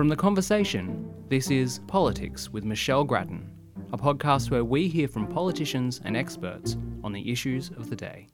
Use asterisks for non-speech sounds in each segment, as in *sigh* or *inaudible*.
From The Conversation, this is Politics with Michelle Grattan, a podcast where we hear from politicians and experts on the issues of the day.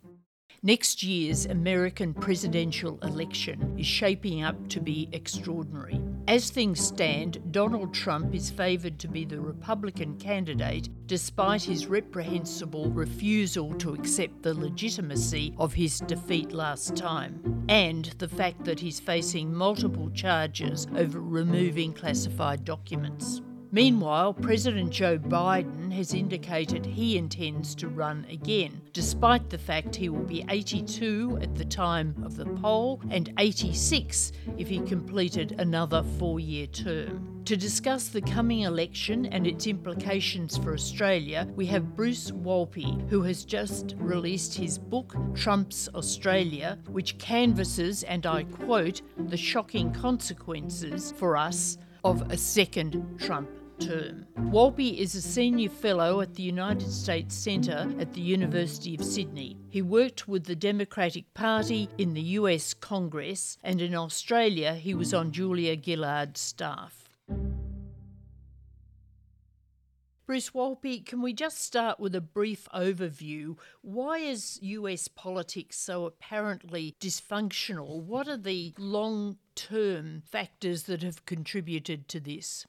Next year's American presidential election is shaping up to be extraordinary. As things stand, Donald Trump is favoured to be the Republican candidate despite his reprehensible refusal to accept the legitimacy of his defeat last time, and the fact that he's facing multiple charges over removing classified documents. Meanwhile, President Joe Biden has indicated he intends to run again, despite the fact he will be 82 at the time of the poll and 86 if he completed another four year term. To discuss the coming election and its implications for Australia, we have Bruce Wolpe, who has just released his book, Trump's Australia, which canvasses, and I quote, the shocking consequences for us of a second Trump term. Wolpe is a senior fellow at the United States Centre at the University of Sydney. He worked with the Democratic Party in the US Congress, and in Australia, he was on Julia Gillard's staff. Bruce Wolpe, can we just start with a brief overview? Why is US politics so apparently dysfunctional? What are the long term factors that have contributed to this?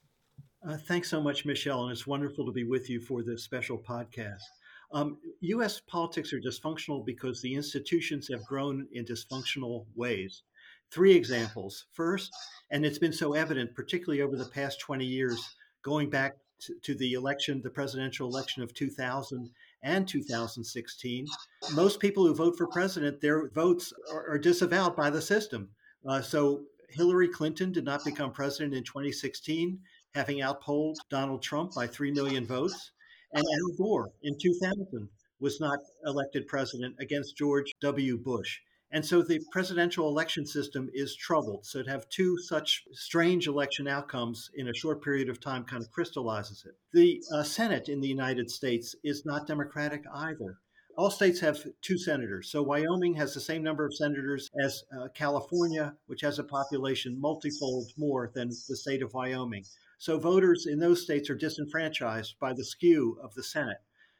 Uh, thanks so much, Michelle, and it's wonderful to be with you for this special podcast. Um, US politics are dysfunctional because the institutions have grown in dysfunctional ways. Three examples. First, and it's been so evident, particularly over the past 20 years, going back to, to the election, the presidential election of 2000 and 2016. Most people who vote for president, their votes are, are disavowed by the system. Uh, so Hillary Clinton did not become president in 2016, having outpolled Donald Trump by 3 million votes. And Al Gore in 2000 was not elected president against George W. Bush. And so the presidential election system is troubled. So to have two such strange election outcomes in a short period of time kind of crystallizes it. The uh, Senate in the United States is not Democratic either. All states have two senators. So Wyoming has the same number of senators as uh, California, which has a population multifold more than the state of Wyoming. So voters in those states are disenfranchised by the skew of the Senate.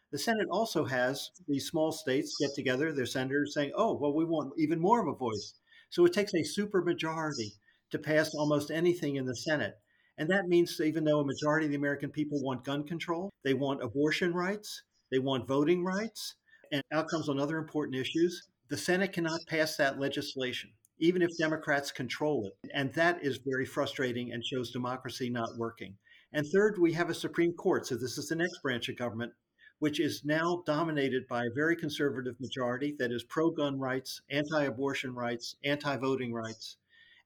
The Senate also has these small states get together, their senators saying, oh, well, we want even more of a voice. So it takes a supermajority to pass almost anything in the Senate. And that means even though a majority of the American people want gun control, they want abortion rights, they want voting rights, and outcomes on other important issues, the Senate cannot pass that legislation, even if Democrats control it. And that is very frustrating and shows democracy not working. And third, we have a Supreme Court. So this is the next branch of government which is now dominated by a very conservative majority that is pro gun rights, anti abortion rights, anti voting rights.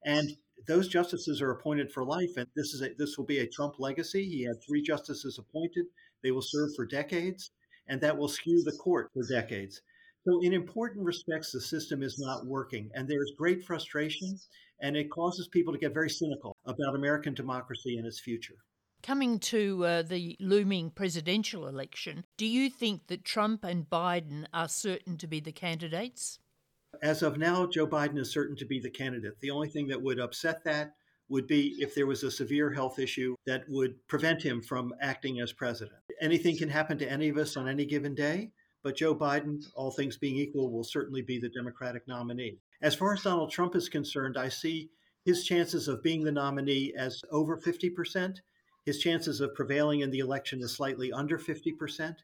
And those justices are appointed for life. And this, is a, this will be a Trump legacy. He had three justices appointed, they will serve for decades, and that will skew the court for decades. So, in important respects, the system is not working, and there's great frustration, and it causes people to get very cynical about American democracy and its future. Coming to uh, the looming presidential election, do you think that Trump and Biden are certain to be the candidates? As of now, Joe Biden is certain to be the candidate. The only thing that would upset that would be if there was a severe health issue that would prevent him from acting as president. Anything can happen to any of us on any given day, but Joe Biden, all things being equal, will certainly be the Democratic nominee. As far as Donald Trump is concerned, I see his chances of being the nominee as over 50%. His chances of prevailing in the election is slightly under 50%.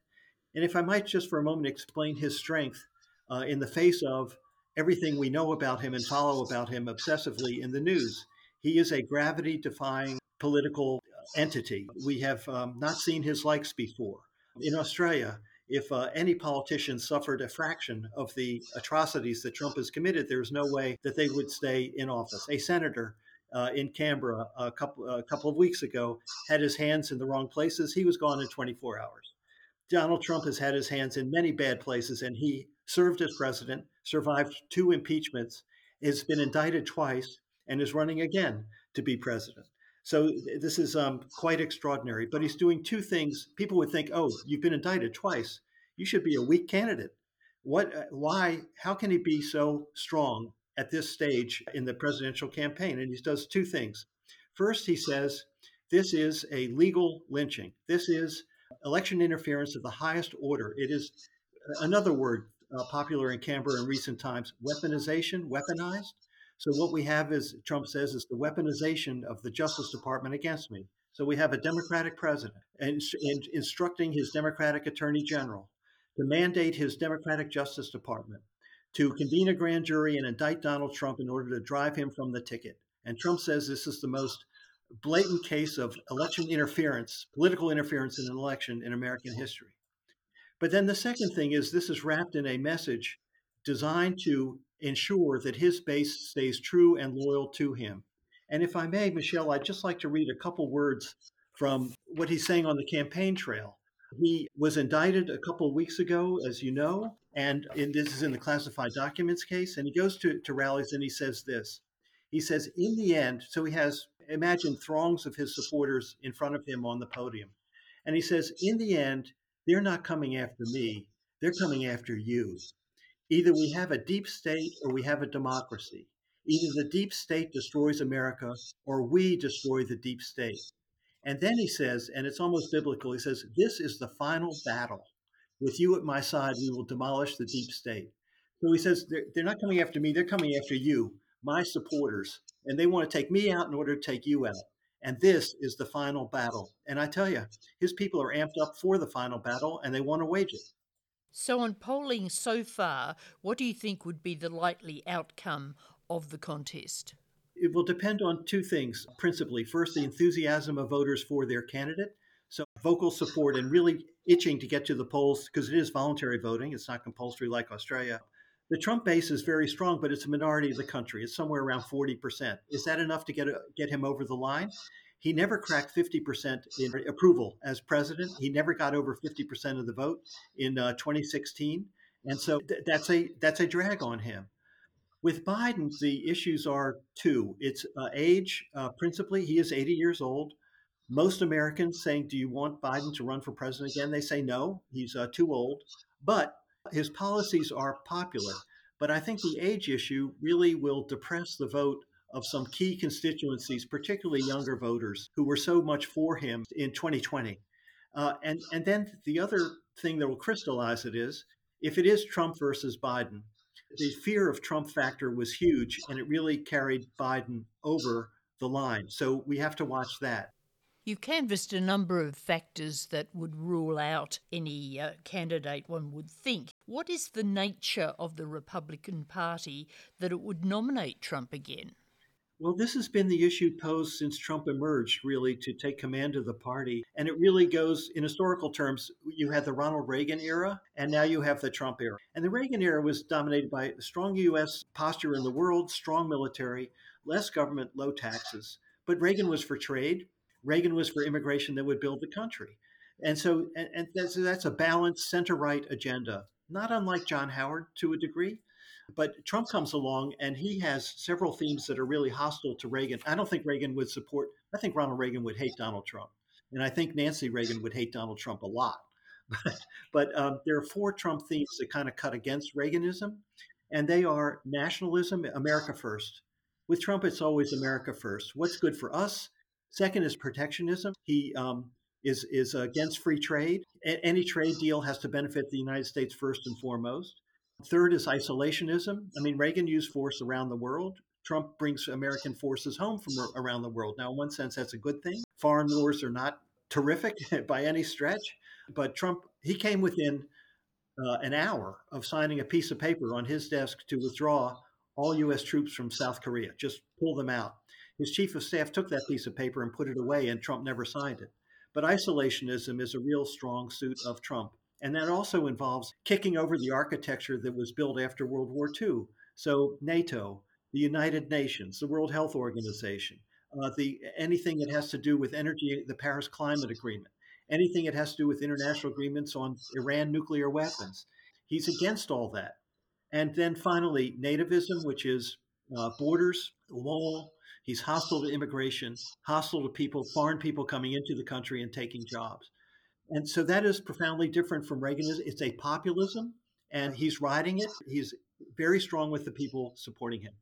And if I might just for a moment explain his strength uh, in the face of everything we know about him and follow about him obsessively in the news, he is a gravity defying political entity. We have um, not seen his likes before. In Australia, if uh, any politician suffered a fraction of the atrocities that Trump has committed, there's no way that they would stay in office. A senator uh, in Canberra a couple a couple of weeks ago had his hands in the wrong places. He was gone in 24 hours. Donald Trump has had his hands in many bad places, and he served as president, survived two impeachments, has been indicted twice, and is running again to be president. So this is um, quite extraordinary. But he's doing two things. People would think, "Oh, you've been indicted twice. You should be a weak candidate." What? Uh, why? How can he be so strong at this stage in the presidential campaign. And he does two things. First, he says this is a legal lynching. This is election interference of the highest order. It is another word uh, popular in Canberra in recent times weaponization, weaponized. So, what we have is, Trump says, is the weaponization of the Justice Department against me. So, we have a Democratic president and, and instructing his Democratic attorney general to mandate his Democratic Justice Department to convene a grand jury and indict Donald Trump in order to drive him from the ticket. And Trump says this is the most blatant case of election interference, political interference in an election in American history. But then the second thing is this is wrapped in a message designed to ensure that his base stays true and loyal to him. And if I may, Michelle, I'd just like to read a couple words from what he's saying on the campaign trail. He was indicted a couple of weeks ago, as you know, and in, this is in the classified documents case. And he goes to, to rallies and he says this. He says, in the end, so he has, imagine throngs of his supporters in front of him on the podium. And he says, in the end, they're not coming after me, they're coming after you. Either we have a deep state or we have a democracy. Either the deep state destroys America or we destroy the deep state. And then he says, and it's almost biblical, he says, This is the final battle. With you at my side, we will demolish the deep state. So he says, They're, they're not coming after me, they're coming after you, my supporters. And they want to take me out in order to take you out. And this is the final battle. And I tell you, his people are amped up for the final battle and they want to wage it. So, on polling so far, what do you think would be the likely outcome of the contest? It will depend on two things principally. First, the enthusiasm of voters for their candidate. So, vocal support and really itching to get to the polls because it is voluntary voting, it's not compulsory like Australia. The Trump base is very strong, but it's a minority of the country. It's somewhere around 40%. Is that enough to get, a, get him over the line? He never cracked 50% in approval as president. He never got over 50% of the vote in uh, 2016. And so th- that's a that's a drag on him. With Biden, the issues are two. It's uh, age, uh, principally. He is 80 years old. Most Americans saying, "Do you want Biden to run for president again?" They say no. He's uh, too old. But his policies are popular. But I think the age issue really will depress the vote of some key constituencies, particularly younger voters who were so much for him in 2020. Uh, and, and then the other thing that will crystallize it is if it is Trump versus Biden, the fear of Trump factor was huge and it really carried Biden over the line. So we have to watch that. You've canvassed a number of factors that would rule out any uh, candidate one would think. What is the nature of the Republican Party that it would nominate Trump again? Well, this has been the issue posed since Trump emerged, really, to take command of the party. And it really goes, in historical terms, you had the Ronald Reagan era, and now you have the Trump era. And the Reagan era was dominated by a strong U.S. posture in the world, strong military, less government, low taxes. But Reagan was for trade, Reagan was for immigration that would build the country. And so, and, and that's, that's a balanced center right agenda, not unlike John Howard to a degree. But Trump comes along and he has several themes that are really hostile to Reagan. I don't think Reagan would support, I think Ronald Reagan would hate Donald Trump. And I think Nancy Reagan would hate Donald Trump a lot. But, *laughs* but um, there are four Trump themes that kind of cut against Reaganism, and they are nationalism, America first. With Trump, it's always America first. What's good for us? Second is protectionism. He um, is is against free trade. A- any trade deal has to benefit the United States first and foremost. Third is isolationism. I mean, Reagan used force around the world. Trump brings American forces home from around the world. Now, in one sense, that's a good thing. Foreign wars are not terrific *laughs* by any stretch, but Trump, he came within uh, an hour of signing a piece of paper on his desk to withdraw all U.S. troops from South Korea, just pull them out. His chief of staff took that piece of paper and put it away, and Trump never signed it. But isolationism is a real strong suit of Trump. And that also involves kicking over the architecture that was built after World War II. So, NATO, the United Nations, the World Health Organization, uh, the, anything that has to do with energy, the Paris Climate Agreement, anything that has to do with international agreements on Iran nuclear weapons. He's against all that. And then finally, nativism, which is uh, borders, wall. He's hostile to immigration, hostile to people, foreign people coming into the country and taking jobs. And so that is profoundly different from Reaganism. It's a populism, and he's riding it. He's very strong with the people supporting him.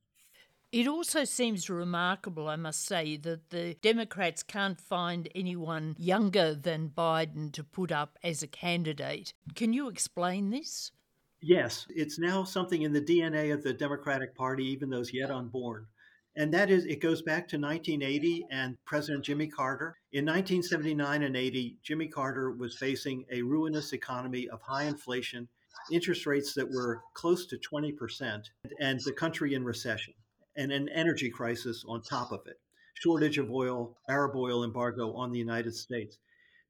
It also seems remarkable, I must say, that the Democrats can't find anyone younger than Biden to put up as a candidate. Can you explain this? Yes, it's now something in the DNA of the Democratic Party, even those yet unborn. And that is, it goes back to 1980 and President Jimmy Carter. In 1979 and 80, Jimmy Carter was facing a ruinous economy of high inflation, interest rates that were close to 20%, and the country in recession, and an energy crisis on top of it, shortage of oil, Arab oil embargo on the United States.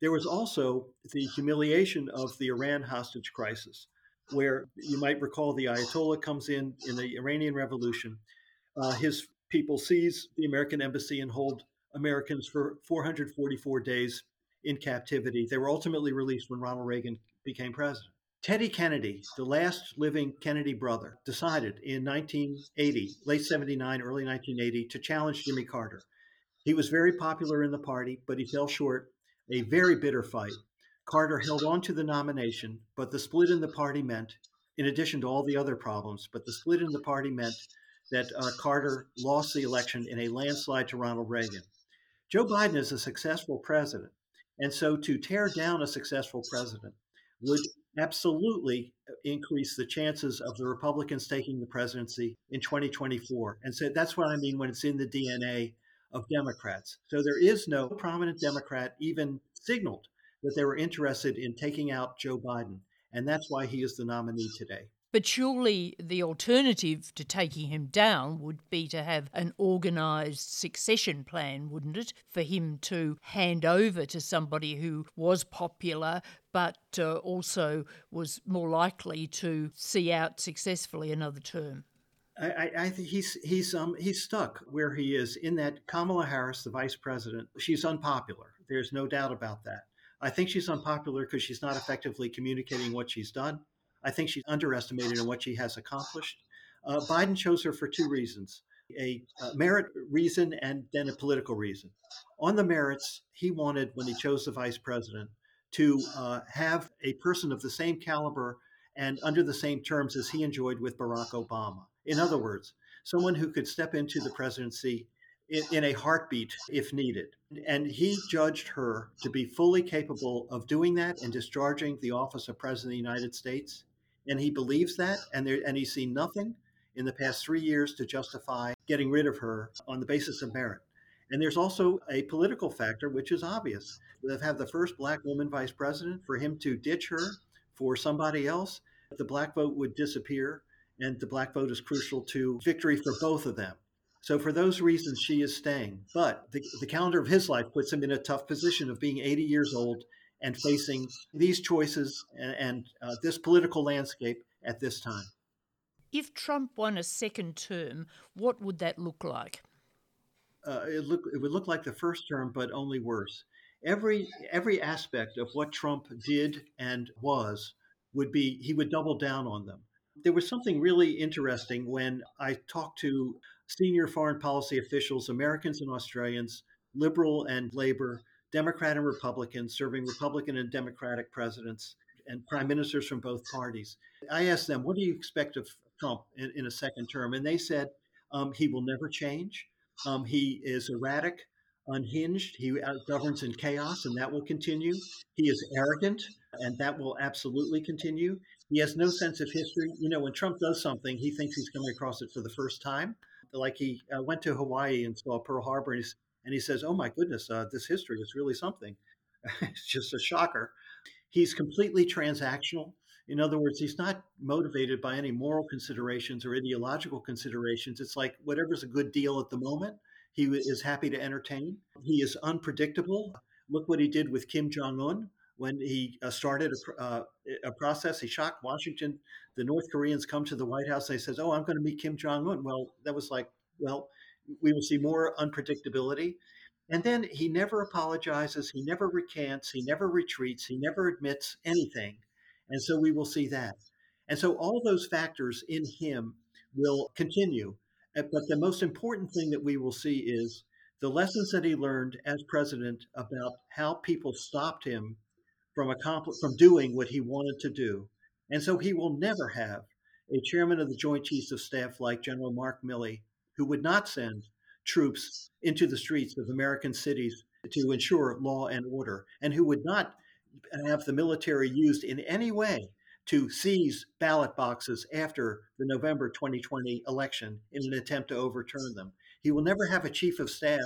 There was also the humiliation of the Iran hostage crisis, where you might recall the Ayatollah comes in in the Iranian Revolution. Uh, his people seize the American embassy and hold Americans for 444 days in captivity. They were ultimately released when Ronald Reagan became president. Teddy Kennedy, the last living Kennedy brother, decided in 1980, late 79, early 1980, to challenge Jimmy Carter. He was very popular in the party, but he fell short. A very bitter fight. Carter held on to the nomination, but the split in the party meant, in addition to all the other problems, but the split in the party meant that uh, Carter lost the election in a landslide to Ronald Reagan. Joe Biden is a successful president. And so to tear down a successful president would absolutely increase the chances of the Republicans taking the presidency in 2024. And so that's what I mean when it's in the DNA of Democrats. So there is no prominent Democrat even signaled that they were interested in taking out Joe Biden. And that's why he is the nominee today. But surely the alternative to taking him down would be to have an organised succession plan, wouldn't it? For him to hand over to somebody who was popular but uh, also was more likely to see out successfully another term. I, I think he's he's um he's stuck where he is in that Kamala Harris, the vice president. She's unpopular. There's no doubt about that. I think she's unpopular because she's not effectively communicating what she's done. I think she's underestimated in what she has accomplished. Uh, Biden chose her for two reasons a, a merit reason and then a political reason. On the merits, he wanted, when he chose the vice president, to uh, have a person of the same caliber and under the same terms as he enjoyed with Barack Obama. In other words, someone who could step into the presidency in, in, a heartbeat if needed. And he judged her to be fully capable of doing that and discharging the office of President of the United States and he believes that, and there, and he's seen nothing in the past three years to justify getting rid of her on the basis of merit. And there's also a political factor, which is obvious. They've had the first black woman vice president. For him to ditch her for somebody else, the black vote would disappear, and the black vote is crucial to victory for both of them. So, for those reasons, she is staying. But the, the calendar of his life puts him in a tough position of being 80 years old and facing these choices and, and uh, this political landscape at this time. If Trump won a second term, what would that look like? Uh, it, look, it would look like the first term, but only worse. Every every aspect of what Trump did and was would be he would double down on them. There was something really interesting when I talked to senior foreign policy officials, Americans and Australians, liberal and labor, Democrat and Republican, serving Republican and Democratic presidents and prime ministers from both parties. I asked them, What do you expect of Trump in, in a second term? And they said, um, He will never change. Um, he is erratic, unhinged. He governs in chaos, and that will continue. He is arrogant, and that will absolutely continue. He has no sense of history. You know, when Trump does something, he thinks he's coming across it for the first time. Like he uh, went to Hawaii and saw Pearl Harbor, and he's and he says, "Oh my goodness, uh, this history is really something." *laughs* it's just a shocker. He's completely transactional. In other words, he's not motivated by any moral considerations or ideological considerations. It's like whatever's a good deal at the moment, he is happy to entertain. He is unpredictable. Look what he did with Kim Jong Un when he uh, started a, uh, a, process. He shocked Washington. The North Koreans come to the White House. They says, "Oh, I'm going to meet Kim Jong Un." Well, that was like, well, we will see more unpredictability. And then he never apologizes, he never recants, he never retreats, he never admits anything. And so we will see that. And so all those factors in him will continue. Uh, but the most important thing that we will see is the lessons that he learned as president about how people stopped him from accompli- from doing what he wanted to do. And so he will never have a chairman of the Joint Chiefs of Staff like General Mark Milley who would not send troops into the streets of American cities to ensure law and order, and who would not have the military used in any way to seize ballot boxes after the November 2020 election in an attempt to overturn them. He will never have a chief of staff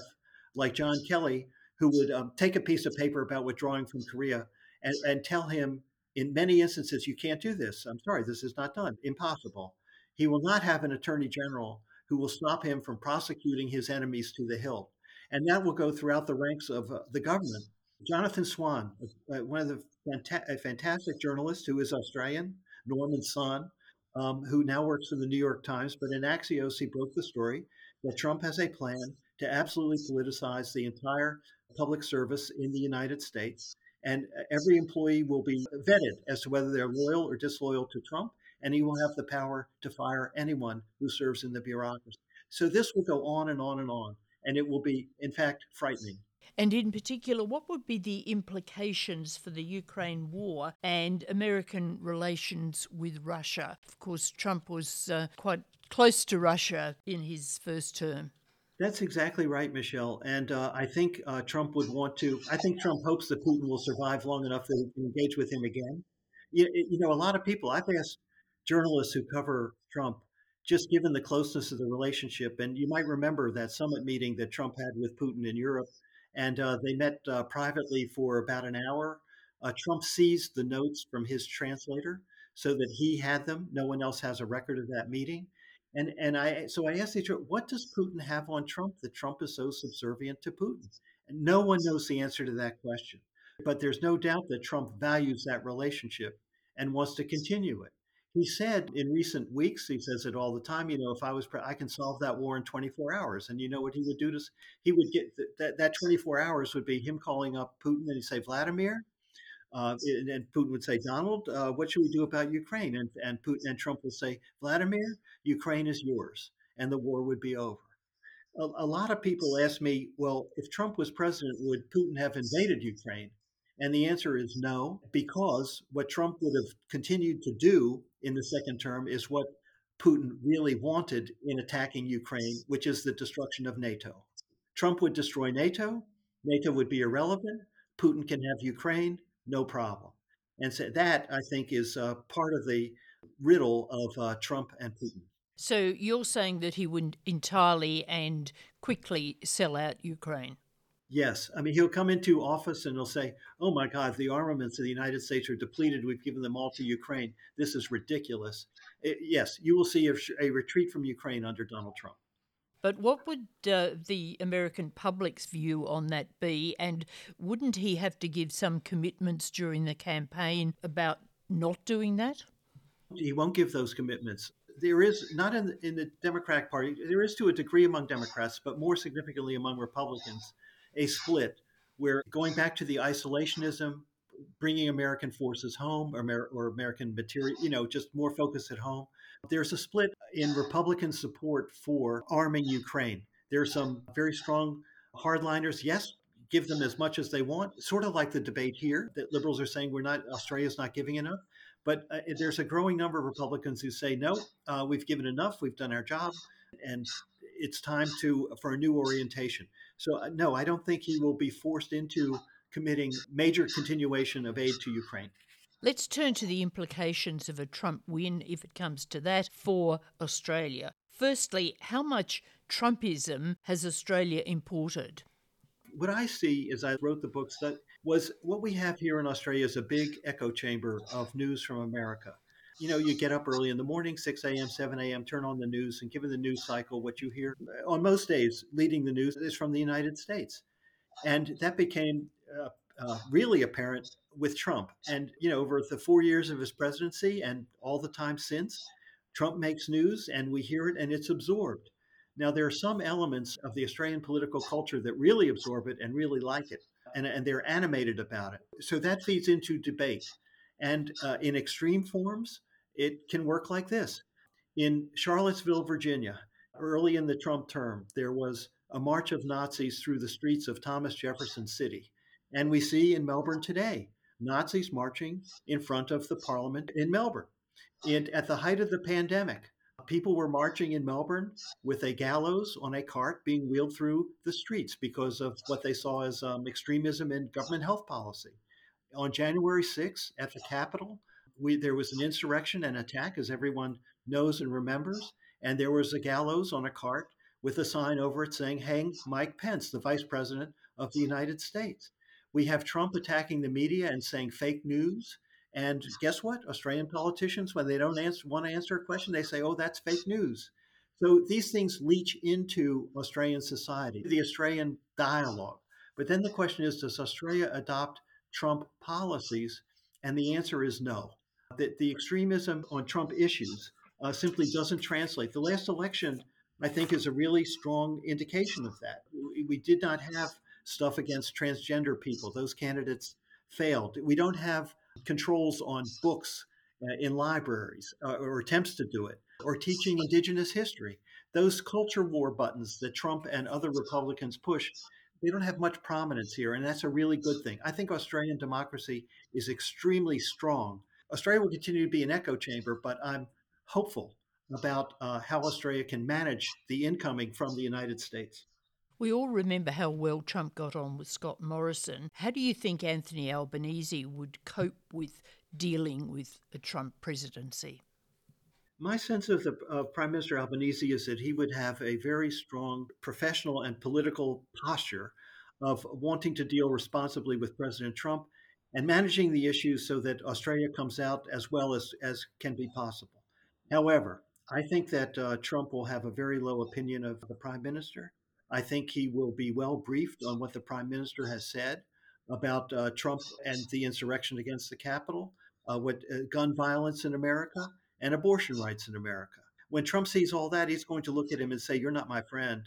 like John Kelly who would um, take a piece of paper about withdrawing from Korea and, and tell him, in many instances, you can't do this. I'm sorry, this is not done. Impossible. He will not have an attorney general who will stop him from prosecuting his enemies to the hilt. And that will go throughout the ranks of uh, the government. Jonathan Swan, uh, one of the fanta- fantastic journalist who is Australian, Norman's son, um, who now works for the New York Times, but in Axios, he broke the story that Trump has a plan to absolutely politicize the entire public service in the United States. And uh, every employee will be vetted as to whether they're loyal or disloyal to Trump and he will have the power to fire anyone who serves in the bureaucracy. So this will go on and on and on, and it will be, in fact, frightening. And in particular, what would be the implications for the Ukraine war and American relations with Russia? Of course, Trump was uh, quite close to Russia in his first term. That's exactly right, Michelle. And uh, I think uh, Trump would want to, I think Trump hopes that Putin will survive long enough that he can engage with him again. You, you know, a lot of people, I've asked journalists who cover Trump, just given the closeness of the relationship. And you might remember that summit meeting that Trump had with Putin in Europe, and uh, they met uh, privately for about an hour. Uh, Trump seized the notes from his translator so that he had them. No one else has a record of that meeting. And and I so I asked each what does Putin have on Trump that Trump is so subservient to Putin? And no one knows the answer to that question. But there's no doubt that Trump values that relationship and wants to continue it. He said in recent weeks, he says it all the time, you know, if I was, pre- I can solve that war in 24 hours. And you know what he would do to, he would get th- that, that 24 hours would be him calling up Putin and he'd say, Vladimir, uh, and Putin would say, Donald, uh, what should we do about Ukraine? And, and Putin and Trump will say, Vladimir, Ukraine is yours. And the war would be over. A, a lot of people ask me, well, if Trump was president, would Putin have invaded Ukraine? And the answer is no, because what Trump would have continued to do in the second term is what Putin really wanted in attacking Ukraine, which is the destruction of NATO. Trump would destroy NATO, NATO would be irrelevant, Putin can have Ukraine, no problem. And so that, I think, is uh, part of the riddle of uh, Trump and Putin. So you're saying that he would entirely and quickly sell out Ukraine? Yes. I mean, he'll come into office and he'll say, oh my God, the armaments of the United States are depleted. We've given them all to Ukraine. This is ridiculous. It, yes, you will see a, a, retreat from Ukraine under Donald Trump. But what would uh, the American public's view on that be? And wouldn't he have to give some commitments during the campaign about not doing that? He won't give those commitments there is not in the, in the Democratic Party. There is to a degree among Democrats, but more significantly among Republicans, a split where going back to the isolationism, bringing American forces home or, Amer- or American material, you know, just more focus at home. There's a split in Republican support for arming Ukraine. There are some very strong hardliners. Yes, give them as much as they want, sort of like the debate here that liberals are saying we're not, Australia's not giving enough. But uh, there's a growing number of Republicans who say, no, uh, we've given enough, we've done our job, and it's time to for a new orientation. So uh, no, I don't think he will be forced into committing major continuation of aid to Ukraine. Let's turn to the implications of a Trump win, if it comes to that, for Australia. Firstly, how much Trumpism has Australia imported? What I see as I wrote the books that was what we have here in Australia is a big echo chamber of news from America you know, you get up early in the morning, 6 a.m., 7 a.m., turn on the news, and given the news cycle, what you hear on most days leading the news is from the United States. And that became uh, uh, really apparent with Trump. And, you know, over the four years of his presidency and all the time since, Trump makes news and we hear it and it's absorbed. Now, there are some elements of the Australian political culture that really absorb it and really like it, and, and they're animated about it. So that feeds into debate. And uh, in extreme forms, it can work like this. In Charlottesville, Virginia, early in the Trump term, there was a march of Nazis through the streets of Thomas Jefferson City. And we see in Melbourne today Nazis marching in front of the parliament in Melbourne. And at the height of the pandemic, People were marching in Melbourne with a gallows on a cart being wheeled through the streets because of what they saw as um, extremism in government health policy. On January 6th at the Capitol, we, there was an insurrection and attack, as everyone knows and remembers, and there was a gallows on a cart with a sign over it saying, Hang Mike Pence, the Vice President of the United States. We have Trump attacking the media and saying fake news. And guess what? Australian politicians, when they don't answer, want to answer a question, they say, oh, that's fake news. So these things leach into Australian society, the Australian dialogue. But then the question is does Australia adopt Trump policies? And the answer is no. That the extremism on Trump issues uh, simply doesn't translate. The last election, I think, is a really strong indication of that. We, we did not have stuff against transgender people. Those candidates failed. We don't have controls on books uh, in libraries uh, or attempts to do it, or teaching indigenous history. Those culture war buttons that Trump and other Republicans push, they don't have much prominence here, and that's a really good thing. I think Australian democracy is extremely strong. Australia will continue to be an echo chamber, but I'm hopeful about uh, how Australia can manage the incoming from the United States. We all remember how well Trump got on with Scott Morrison. How do you think Anthony Albanese would cope with dealing with a Trump presidency? My sense of the Prime Minister Albanese is that he would have a very strong professional and political posture of wanting to deal responsibly with President Trump and managing the issues so that Australia comes out as well as, as can be possible. However, I think that uh, Trump will have a very low opinion of the Prime Minister. I think he will be well briefed on what the prime minister has said about uh, Trump and the insurrection against the Capitol, uh, what uh, gun violence in America, and abortion rights in America. When Trump sees all that, he's going to look at him and say, "You're not my friend."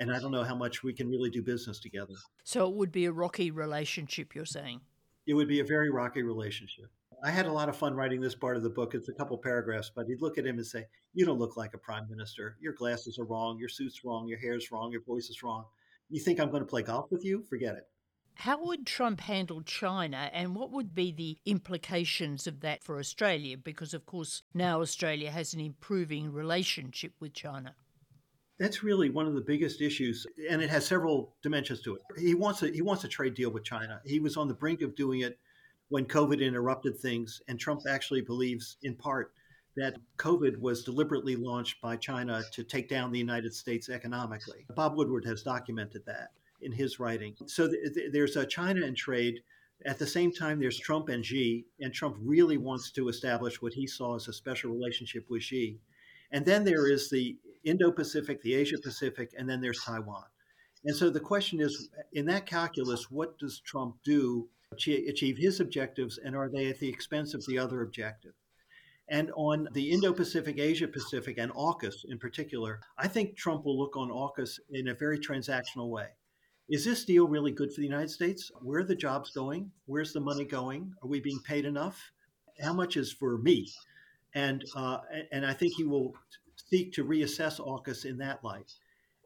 And I don't know how much we can really do business together. So it would be a rocky relationship, you're saying? It would be a very rocky relationship. I had a lot of fun writing this part of the book. It's a couple paragraphs, but he'd look at him and say, You don't look like a prime minister. Your glasses are wrong. Your suit's wrong. Your hair's wrong. Your voice is wrong. You think I'm going to play golf with you? Forget it. How would Trump handle China and what would be the implications of that for Australia? Because, of course, now Australia has an improving relationship with China. That's really one of the biggest issues, and it has several dimensions to it. He wants a he wants a trade deal with China. He was on the brink of doing it when COVID interrupted things. And Trump actually believes, in part, that COVID was deliberately launched by China to take down the United States economically. Bob Woodward has documented that in his writing. So th- th- there's a China and trade. At the same time, there's Trump and Xi, and Trump really wants to establish what he saw as a special relationship with Xi. And then there is the Indo Pacific, the Asia Pacific, and then there's Taiwan. And so the question is in that calculus, what does Trump do achieve his objectives and are they at the expense of the other objective? And on the Indo Pacific, Asia Pacific, and AUKUS in particular, I think Trump will look on AUKUS in a very transactional way. Is this deal really good for the United States? Where are the jobs going? Where's the money going? Are we being paid enough? How much is for me? And uh, and I think he will seek to reassess AUKUS in that light.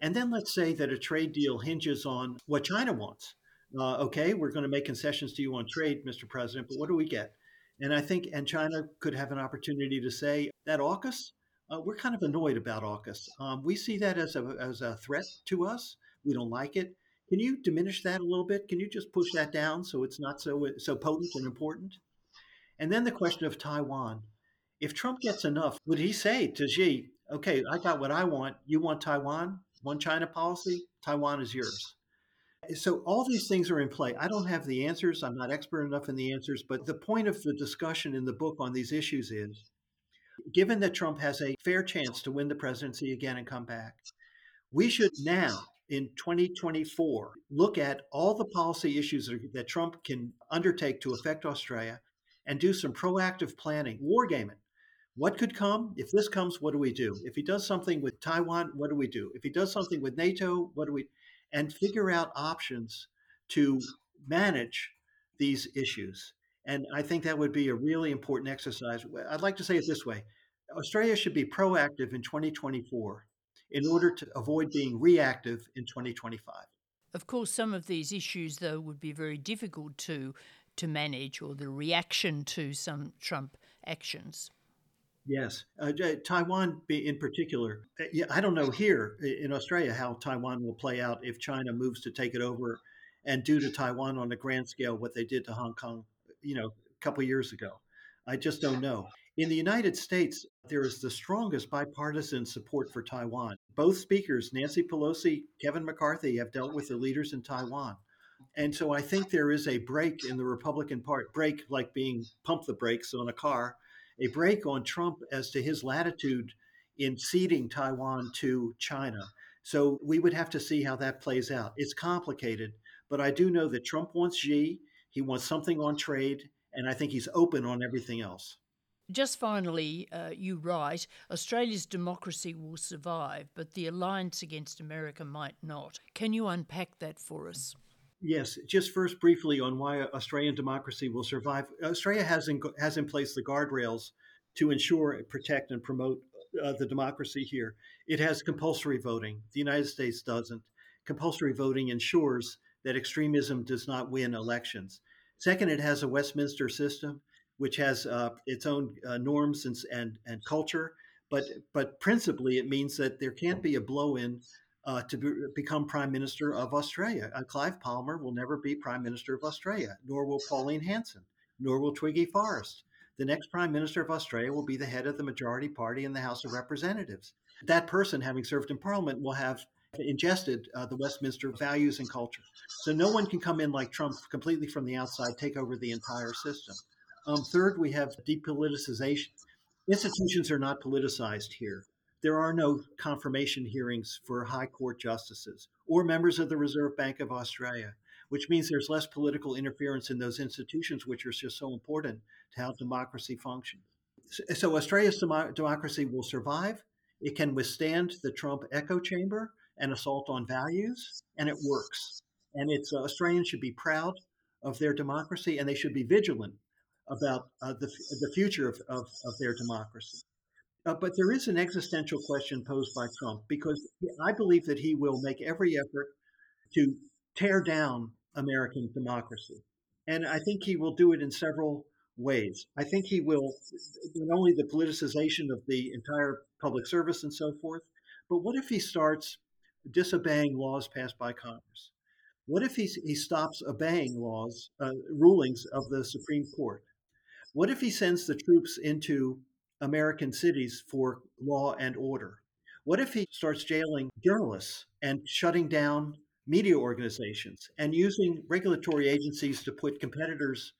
And then let's say that a trade deal hinges on what China wants uh, okay, we're going to make concessions to you on trade, Mr. President, but what do we get? And I think, and China could have an opportunity to say that AUKUS, uh, we're kind of annoyed about AUKUS. Um, we see that as a, as a threat to us. We don't like it. Can you diminish that a little bit? Can you just push that down so it's not so so potent and important? And then the question of Taiwan. If Trump gets enough, would he say to Xi, okay, I got what I want. You want Taiwan? One China policy? Taiwan is yours. So all these things are in play. I don't have the answers. I'm not expert enough in the answers, but the point of the discussion in the book on these issues is given that Trump has a fair chance to win the presidency again and come back, we should now in 2024 look at all the policy issues that Trump can undertake to affect Australia and do some proactive planning, wargaming. What could come? If this comes, what do we do? If he does something with Taiwan, what do we do? If he does something with NATO, what do we and figure out options to manage these issues. And I think that would be a really important exercise. I'd like to say it this way Australia should be proactive in 2024 in order to avoid being reactive in 2025. Of course, some of these issues, though, would be very difficult to, to manage or the reaction to some Trump actions. Yes, uh, Taiwan in particular. Uh, yeah, I don't know here in Australia how Taiwan will play out if China moves to take it over and do to Taiwan on a grand scale what they did to Hong Kong, you know, a couple years ago. I just don't know. In the United States, there is the strongest bipartisan support for Taiwan. Both speakers, Nancy Pelosi, Kevin McCarthy, have dealt with the leaders in Taiwan. And so I think there is a brake in the Republican part, brake like being pump the brakes on a car, a brake on Trump as to his latitude in ceding Taiwan to China. So we would have to see how that plays out. It's complicated, but I do know that Trump wants Xi, he wants something on trade, and I think he's open on everything else. Just finally, uh, you write Australia's democracy will survive, but the alliance against America might not. Can you unpack that for us? Yes, just first briefly on why Australian democracy will survive. Australia has in, has in place the guardrails to ensure, protect, and promote uh, the democracy here. It has compulsory voting. The United States doesn't. Compulsory voting ensures that extremism does not win elections. Second, it has a Westminster system, which has uh, its own uh, norms and, and, and culture. But, but principally, it means that there can't be a blow in uh, to be, become Prime Minister of Australia. Uh, Clive Palmer will never be Prime Minister of Australia, nor will Pauline Hanson, nor will Twiggy Forrest. The next Prime Minister of Australia will be the head of the majority party in the House of Representatives. That person, having served in Parliament, will have ingested uh, the Westminster values and culture. So no one can come in like Trump completely from the outside, take over the entire system. Um, third, we have depoliticization. Institutions are not politicized here there are no confirmation hearings for high court justices or members of the Reserve Bank of Australia, which means there's less political interference in those institutions, which are just so important to how democracy functions. So, Australia's democracy will survive. It can withstand the Trump echo chamber and assault on values, and it works. And it's uh, Australians should be proud of their democracy, and they should be vigilant about uh, the, the future of, of, of their democracy. Uh, but there is an existential question posed by Trump because I believe that he will make every effort to tear down American democracy. And I think he will do it in several ways. I think he will not only the politicization of the entire public service and so forth, but what if he starts disobeying laws passed by Congress? What if he, he stops obeying laws, uh, rulings of the Supreme Court? What if he sends the troops into American cities for law and order? What if he starts jailing journalists and shutting down media organizations and using regulatory agencies to put competitors,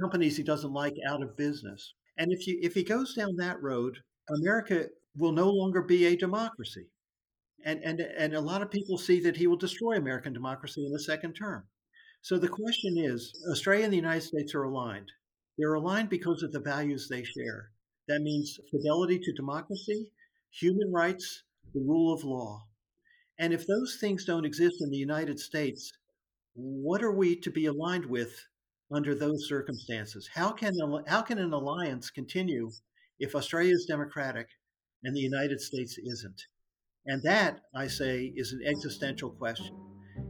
companies he doesn't like, out of business? And if you if he goes down that road, America will no longer be a democracy. And and and a lot of people see that he will destroy American democracy in the second term. So the question is, Australia and the United States are aligned. They're aligned because of the values they share. That means fidelity to democracy, human rights, the rule of law. And if those things don't exist in the United States, what are we to be aligned with under those circumstances? How can, how can an alliance continue if Australia is democratic and the United States isn't? And that, I say, is an existential question.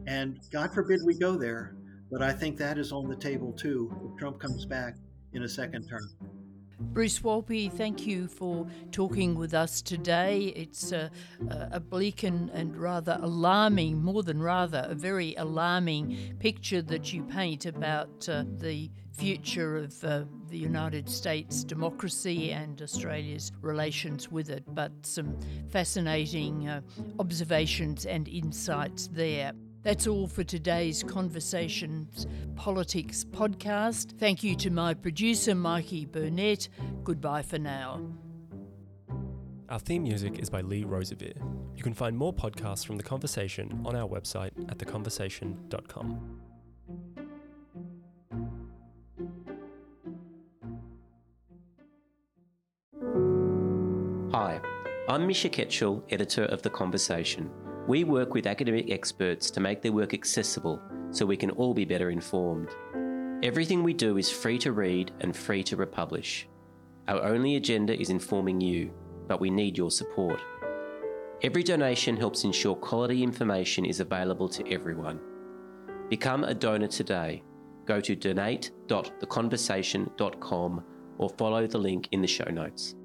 And God forbid we go there, but I think that is on the table too if Trump comes back in a second term. Bruce Wolpe, thank you for talking with us today. It's a, a bleak and, and, rather alarming, more than rather, a very alarming picture that you paint about uh, the future of uh, the United States democracy and Australia's relations with it, but some fascinating uh, observations and insights there. That's all for today's Conversations Politics podcast. Thank you to my producer, Mikey Burnett. Goodbye for now. Our theme music is by Lee Rosevere. You can find more podcasts from The Conversation on our website at theconversation.com. Hi, I'm Misha Ketchell, editor of The Conversation. We work with academic experts to make their work accessible so we can all be better informed. Everything we do is free to read and free to republish. Our only agenda is informing you, but we need your support. Every donation helps ensure quality information is available to everyone. Become a donor today. Go to donate.theconversation.com or follow the link in the show notes.